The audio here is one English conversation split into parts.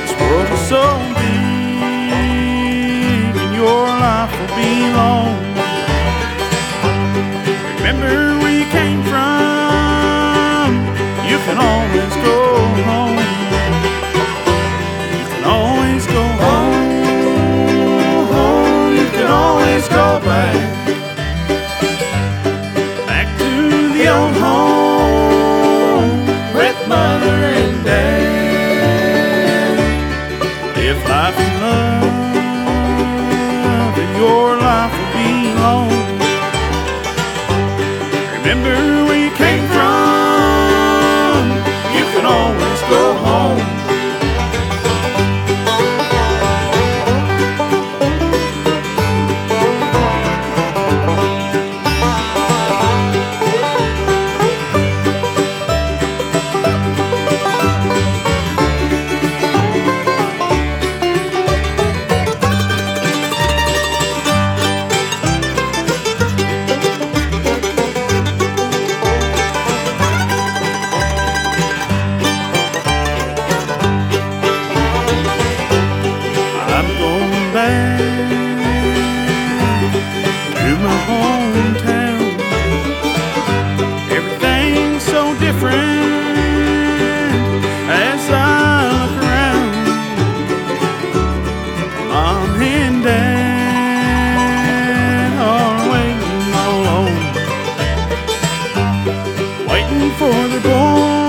This world is so big, and your life will be long. Remember where you came from. You can always go. Home. Remember where you came from. You can always back to my hometown. Everything's so different as I look around. Mom and Dad are waiting alone, waiting for their boy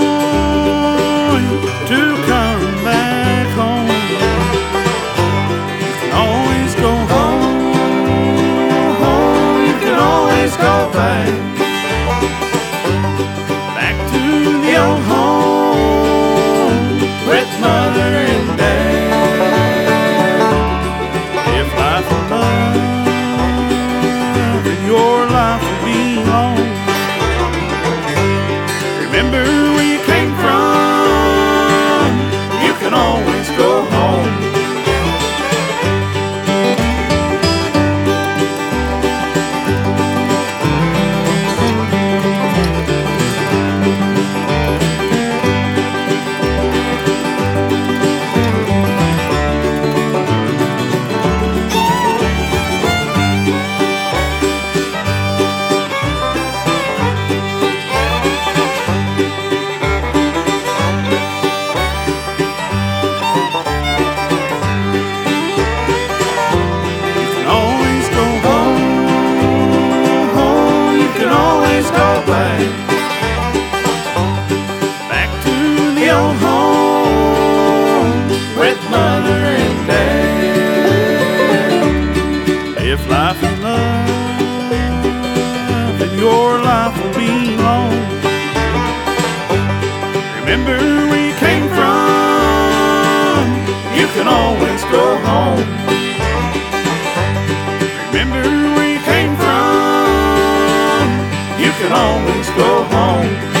If life is love, then your life will be long. Remember where you came from. You can always go home. Remember where you came from. You can always go home.